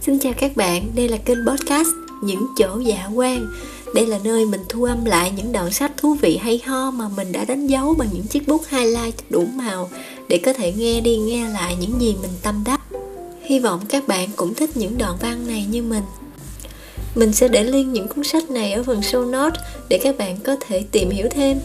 Xin chào các bạn, đây là kênh podcast Những chỗ dạ quan Đây là nơi mình thu âm lại những đoạn sách thú vị hay ho mà mình đã đánh dấu bằng những chiếc bút highlight đủ màu để có thể nghe đi nghe lại những gì mình tâm đắc. Hy vọng các bạn cũng thích những đoạn văn này như mình. Mình sẽ để link những cuốn sách này ở phần show notes để các bạn có thể tìm hiểu thêm.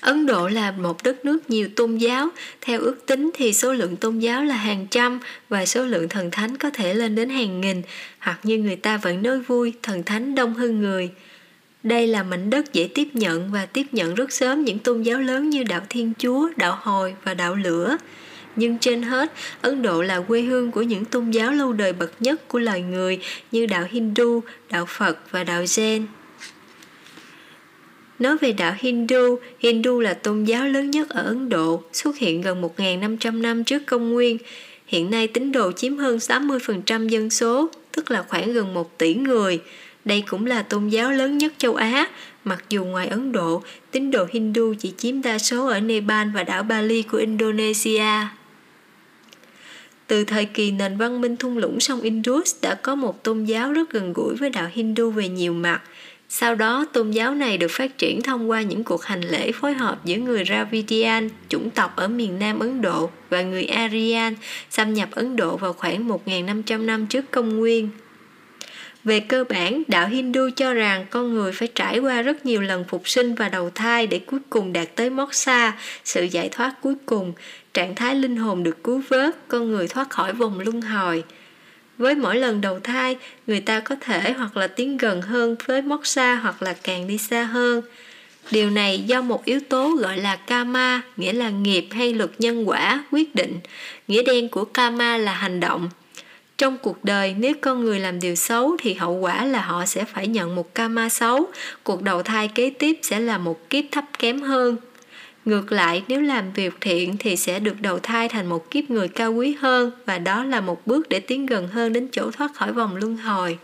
Ấn Độ là một đất nước nhiều tôn giáo. Theo ước tính thì số lượng tôn giáo là hàng trăm và số lượng thần thánh có thể lên đến hàng nghìn, hoặc như người ta vẫn nói vui, thần thánh đông hơn người. Đây là mảnh đất dễ tiếp nhận và tiếp nhận rất sớm những tôn giáo lớn như đạo Thiên Chúa, đạo Hồi và đạo Lửa. Nhưng trên hết, Ấn Độ là quê hương của những tôn giáo lâu đời bậc nhất của loài người như đạo Hindu, đạo Phật và đạo Zen. Nói về đạo Hindu, Hindu là tôn giáo lớn nhất ở Ấn Độ, xuất hiện gần 1.500 năm trước công nguyên. Hiện nay tín đồ chiếm hơn 80% dân số, tức là khoảng gần 1 tỷ người. Đây cũng là tôn giáo lớn nhất châu Á, mặc dù ngoài Ấn Độ, tín đồ Hindu chỉ chiếm đa số ở Nepal và đảo Bali của Indonesia. Từ thời kỳ nền văn minh thung lũng sông Indus đã có một tôn giáo rất gần gũi với đạo Hindu về nhiều mặt – sau đó, tôn giáo này được phát triển thông qua những cuộc hành lễ phối hợp giữa người Dravidian, chủng tộc ở miền Nam Ấn Độ, và người Aryan, xâm nhập Ấn Độ vào khoảng 1.500 năm trước công nguyên. Về cơ bản, đạo Hindu cho rằng con người phải trải qua rất nhiều lần phục sinh và đầu thai để cuối cùng đạt tới moksha, sự giải thoát cuối cùng, trạng thái linh hồn được cứu vớt, con người thoát khỏi vòng luân hồi – với mỗi lần đầu thai, người ta có thể hoặc là tiến gần hơn với mốc xa hoặc là càng đi xa hơn. Điều này do một yếu tố gọi là karma, nghĩa là nghiệp hay luật nhân quả quyết định. Nghĩa đen của karma là hành động. Trong cuộc đời, nếu con người làm điều xấu thì hậu quả là họ sẽ phải nhận một karma xấu. Cuộc đầu thai kế tiếp sẽ là một kiếp thấp kém hơn. Ngược lại, nếu làm việc thiện thì sẽ được đầu thai thành một kiếp người cao quý hơn và đó là một bước để tiến gần hơn đến chỗ thoát khỏi vòng luân hồi.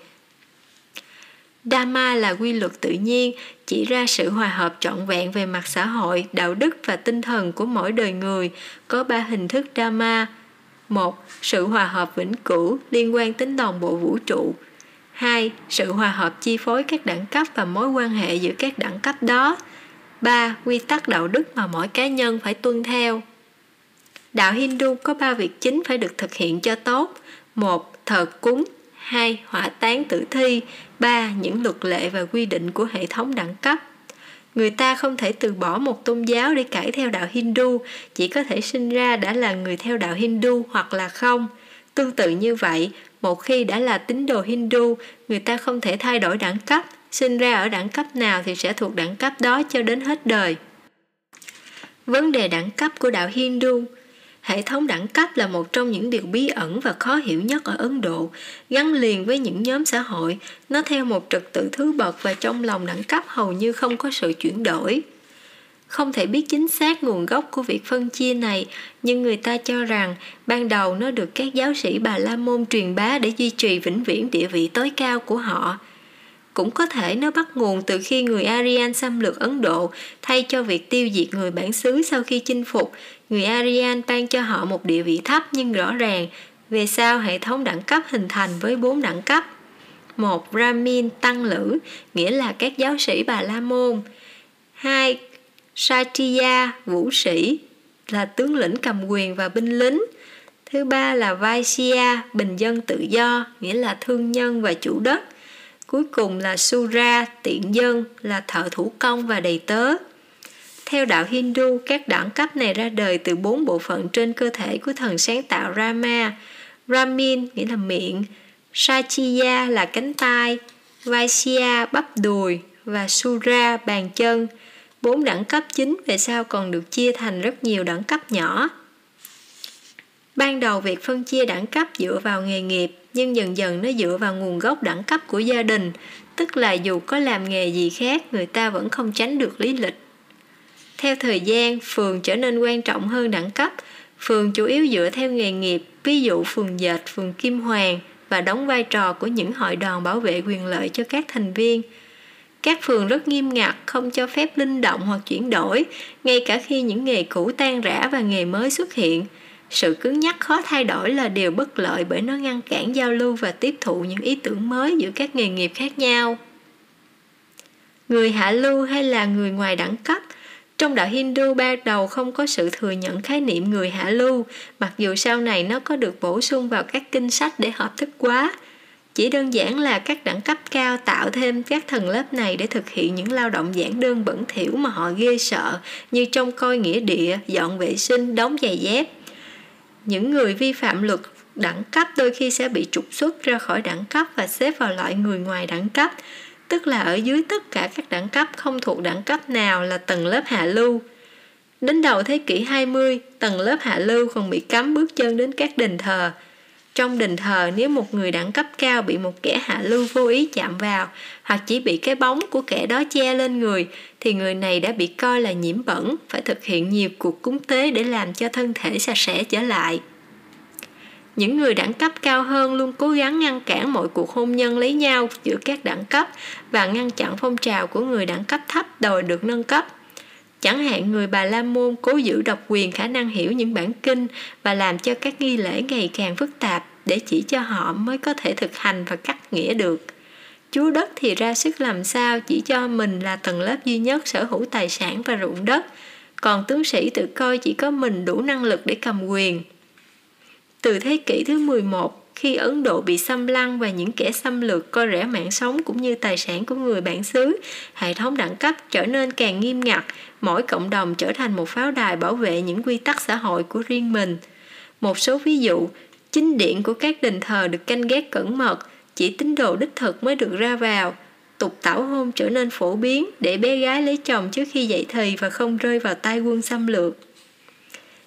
Dharma là quy luật tự nhiên, chỉ ra sự hòa hợp trọn vẹn về mặt xã hội, đạo đức và tinh thần của mỗi đời người, có ba hình thức Dharma. một Sự hòa hợp vĩnh cửu liên quan đến đồng bộ vũ trụ. 2. Sự hòa hợp chi phối các đẳng cấp và mối quan hệ giữa các đẳng cấp đó. 3. Quy tắc đạo đức mà mỗi cá nhân phải tuân theo. Đạo Hindu có ba việc chính phải được thực hiện cho tốt. một Thờ cúng 2. Hỏa táng tử thi 3. Những luật lệ và quy định của hệ thống đẳng cấp Người ta không thể từ bỏ một tôn giáo để cải theo đạo Hindu, chỉ có thể sinh ra đã là người theo đạo Hindu hoặc là không. Tương tự như vậy, một khi đã là tín đồ Hindu, người ta không thể thay đổi đẳng cấp sinh ra ở đẳng cấp nào thì sẽ thuộc đẳng cấp đó cho đến hết đời. Vấn đề đẳng cấp của đạo Hindu Hệ thống đẳng cấp là một trong những điều bí ẩn và khó hiểu nhất ở Ấn Độ, gắn liền với những nhóm xã hội, nó theo một trật tự thứ bậc và trong lòng đẳng cấp hầu như không có sự chuyển đổi. Không thể biết chính xác nguồn gốc của việc phân chia này, nhưng người ta cho rằng ban đầu nó được các giáo sĩ Bà La Môn truyền bá để duy trì vĩnh viễn địa vị tối cao của họ – cũng có thể nó bắt nguồn từ khi người Aryan xâm lược Ấn Độ thay cho việc tiêu diệt người bản xứ sau khi chinh phục, người Aryan ban cho họ một địa vị thấp nhưng rõ ràng. Về sau hệ thống đẳng cấp hình thành với bốn đẳng cấp. một Brahmin tăng lữ, nghĩa là các giáo sĩ Bà La Môn. hai Satya vũ sĩ, là tướng lĩnh cầm quyền và binh lính. Thứ ba là Vaishya, bình dân tự do, nghĩa là thương nhân và chủ đất. Cuối cùng là Sura, tiện dân, là thợ thủ công và đầy tớ. Theo đạo Hindu, các đẳng cấp này ra đời từ bốn bộ phận trên cơ thể của thần sáng tạo Rama. Ramin nghĩa là miệng, Sachiya là cánh tay, Vaisya bắp đùi và Sura bàn chân. Bốn đẳng cấp chính về sau còn được chia thành rất nhiều đẳng cấp nhỏ. Ban đầu việc phân chia đẳng cấp dựa vào nghề nghiệp nhưng dần dần nó dựa vào nguồn gốc đẳng cấp của gia đình. Tức là dù có làm nghề gì khác người ta vẫn không tránh được lý lịch. Theo thời gian phường trở nên quan trọng hơn đẳng cấp. Phường chủ yếu dựa theo nghề nghiệp ví dụ phường dệt phường kim hoàng và đóng vai trò của những hội đoàn bảo vệ quyền lợi cho các thành viên. Các phường rất nghiêm ngặt, không cho phép linh động hoặc chuyển đổi, ngay cả khi những nghề cũ tan rã và nghề mới xuất hiện. Sự cứng nhắc khó thay đổi là điều bất lợi bởi nó ngăn cản giao lưu và tiếp thụ những ý tưởng mới giữa các nghề nghiệp khác nhau. Người hạ lưu hay là người ngoài đẳng cấp trong đạo Hindu ban đầu không có sự thừa nhận khái niệm người hạ lưu, mặc dù sau này nó có được bổ sung vào các kinh sách để hợp thức quá. Chỉ đơn giản là các đẳng cấp cao tạo thêm các thần lớp này để thực hiện những lao động giản đơn bẩn thỉu mà họ ghê sợ như trông coi nghĩa địa, dọn vệ sinh, đóng giày dép. Những người vi phạm luật đẳng cấp đôi khi sẽ bị trục xuất ra khỏi đẳng cấp và xếp vào loại người ngoài đẳng cấp, tức là ở dưới tất cả các đẳng cấp không thuộc đẳng cấp nào là tầng lớp hạ lưu. Đến đầu thế kỷ 20, tầng lớp hạ lưu còn bị cấm bước chân đến các đền thờ, trong đền thờ, nếu một người đẳng cấp cao bị một kẻ hạ lưu vô ý chạm vào, hoặc chỉ bị cái bóng của kẻ đó che lên người, thì người này đã bị coi là nhiễm bẩn, phải thực hiện nhiều cuộc cúng tế để làm cho thân thể sạch sẽ trở lại. Những người đẳng cấp cao hơn luôn cố gắng ngăn cản mọi cuộc hôn nhân lấy nhau giữa các đẳng cấp và ngăn chặn phong trào của người đẳng cấp thấp đòi được nâng cấp. Chẳng hạn người Bà La Môn cố giữ độc quyền khả năng hiểu những bản kinh và làm cho các nghi lễ ngày càng phức tạp để chỉ cho họ mới có thể thực hành và cắt nghĩa được. Chúa đất thì ra sức làm sao chỉ cho mình là tầng lớp duy nhất sở hữu tài sản và ruộng đất, còn tướng sĩ tự coi chỉ có mình đủ năng lực để cầm quyền. Từ thế kỷ thứ 11, khi Ấn Độ bị xâm lăng và những kẻ xâm lược coi rẻ mạng sống cũng như tài sản của người bản xứ, hệ thống đẳng cấp trở nên càng nghiêm ngặt, mỗi cộng đồng trở thành một pháo đài bảo vệ những quy tắc xã hội của riêng mình. Một số ví dụ, chính điện của các đền thờ được canh gác cẩn mật, chỉ tín đồ đích thực mới được ra vào. Tục tảo hôn trở nên phổ biến để bé gái lấy chồng trước khi dậy thì và không rơi vào tay quân xâm lược.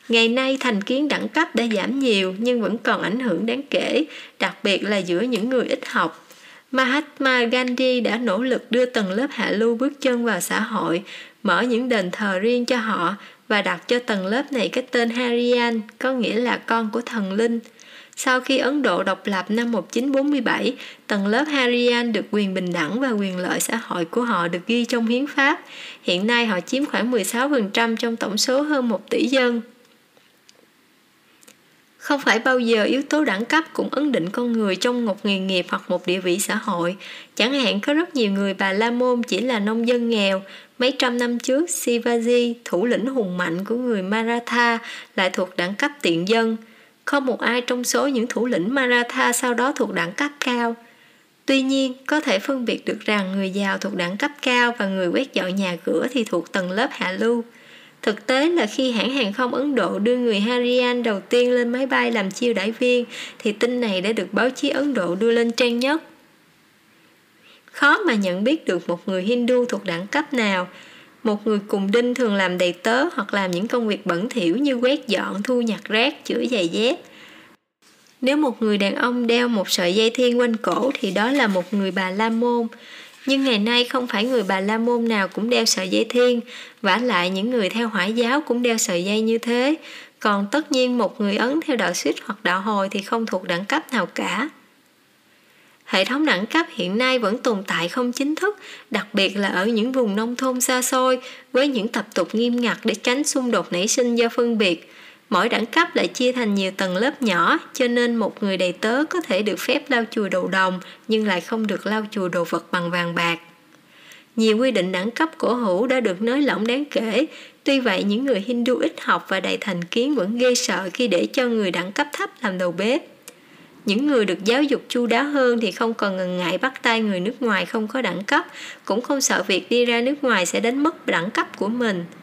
Ngày nay thành kiến đẳng cấp đã giảm nhiều nhưng vẫn còn ảnh hưởng đáng kể, đặc biệt là giữa những người ít học. Mahatma Gandhi đã nỗ lực đưa tầng lớp hạ lưu bước chân vào xã hội, mở những đền thờ riêng cho họ và đặt cho tầng lớp này cái tên Harian, có nghĩa là con của thần linh. Sau khi Ấn Độ độc lập năm 1947, tầng lớp Harian được quyền bình đẳng và quyền lợi xã hội của họ được ghi trong hiến pháp. Hiện nay họ chiếm khoảng 16% trong tổng số hơn 1 tỷ dân. Không phải bao giờ yếu tố đẳng cấp cũng ấn định con người trong một nghề nghiệp hoặc một địa vị xã hội. Chẳng hạn có rất nhiều người Bà La Môn chỉ là nông dân nghèo. Mấy trăm năm trước, Sivaji, thủ lĩnh hùng mạnh của người Maratha, lại thuộc đẳng cấp tiện dân. Không một ai trong số những thủ lĩnh Maratha sau đó thuộc đẳng cấp cao. Tuy nhiên, có thể phân biệt được rằng người giàu thuộc đẳng cấp cao và người quét dọn nhà cửa thì thuộc tầng lớp hạ lưu. Thực tế là khi hãng hàng không Ấn Độ đưa người Harian đầu tiên lên máy bay làm chiêu đãi viên, thì tin này đã được báo chí Ấn Độ đưa lên trang nhất. Khó mà nhận biết được một người Hindu thuộc đẳng cấp nào. Một người cùng đinh thường làm đầy tớ hoặc làm những công việc bẩn thỉu như quét dọn, thu nhặt rác, chữa giày dép. Nếu một người đàn ông đeo một sợi dây thiên quanh cổ thì đó là một người bà la môn nhưng ngày nay không phải người bà la môn nào cũng đeo sợi dây thiên, vả lại những người theo hỏa giáo cũng đeo sợi dây như thế. Còn tất nhiên một người ấn theo đạo suýt hoặc đạo hồi thì không thuộc đẳng cấp nào cả. Hệ thống đẳng cấp hiện nay vẫn tồn tại không chính thức, đặc biệt là ở những vùng nông thôn xa xôi, với những tập tục nghiêm ngặt để tránh xung đột nảy sinh do phân biệt. Mỗi đẳng cấp lại chia thành nhiều tầng lớp nhỏ, cho nên một người đầy tớ có thể được phép lau chùi đồ đồng nhưng lại không được lau chùi đồ vật bằng vàng bạc. Nhiều quy định đẳng cấp cổ hữu đã được nới lỏng đáng kể, tuy vậy những người Hindu ít học và đầy thành kiến vẫn ghê sợ khi để cho người đẳng cấp thấp làm đầu bếp. Những người được giáo dục chu đáo hơn thì không còn ngần ngại bắt tay người nước ngoài không có đẳng cấp, cũng không sợ việc đi ra nước ngoài sẽ đánh mất đẳng cấp của mình –